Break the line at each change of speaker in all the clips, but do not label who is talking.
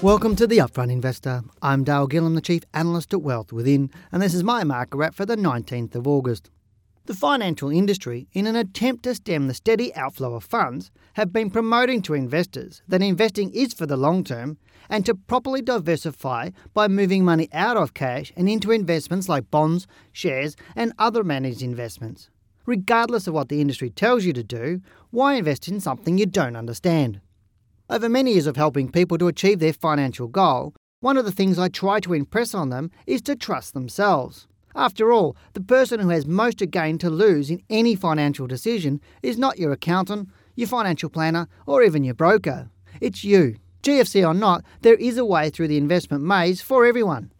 Welcome to the Upfront Investor. I'm Dale Gillham, the Chief Analyst at Wealth Within, and this is my market wrap for the 19th of August. The financial industry, in an attempt to stem the steady outflow of funds, have been promoting to investors that investing is for the long term and to properly diversify by moving money out of cash and into investments like bonds, shares, and other managed investments. Regardless of what the industry tells you to do, why invest in something you don't understand? Over many years of helping people to achieve their financial goal, one of the things I try to impress on them is to trust themselves. After all, the person who has most to gain to lose in any financial decision is not your accountant, your financial planner, or even your broker. It's you. GFC or not, there is a way through the investment maze for everyone.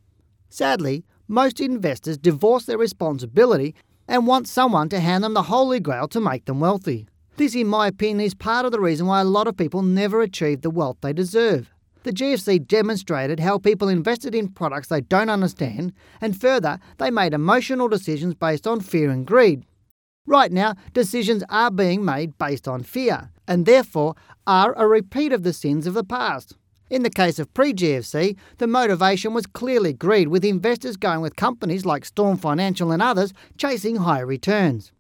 Sadly, most investors divorce their responsibility and want someone to hand them the holy grail to make them wealthy. This, in my opinion, is part of the reason why a lot of people never achieve the wealth they deserve. The GFC demonstrated how people invested in products they don't understand, and further, they made emotional decisions based on fear and greed. Right now, decisions are being made based on fear, and therefore are a repeat of the sins of the past. In the case of pre GFC, the motivation was clearly greed, with investors going with companies like Storm Financial and others chasing higher returns.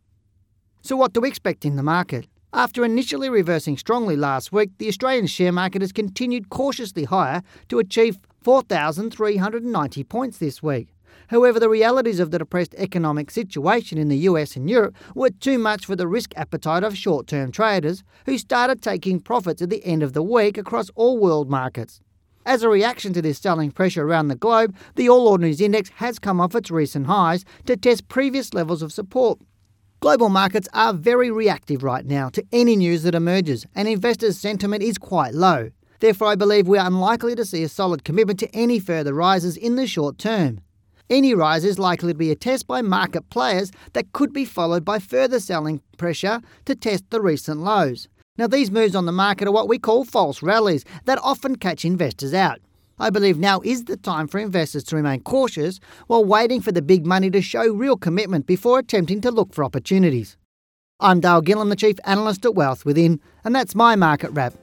So, what do we expect in the market? After initially reversing strongly last week, the Australian share market has continued cautiously higher to achieve 4,390 points this week. However, the realities of the depressed economic situation in the US and Europe were too much for the risk appetite of short term traders, who started taking profits at the end of the week across all world markets. As a reaction to this selling pressure around the globe, the All Ordinaries Index has come off its recent highs to test previous levels of support. Global markets are very reactive right now to any news that emerges, and investors' sentiment is quite low. Therefore, I believe we are unlikely to see a solid commitment to any further rises in the short term. Any rise is likely to be a test by market players that could be followed by further selling pressure to test the recent lows. Now, these moves on the market are what we call false rallies that often catch investors out. I believe now is the time for investors to remain cautious while waiting for the big money to show real commitment before attempting to look for opportunities. I'm Dale Gillham, the Chief Analyst at Wealth Within, and that's my market wrap.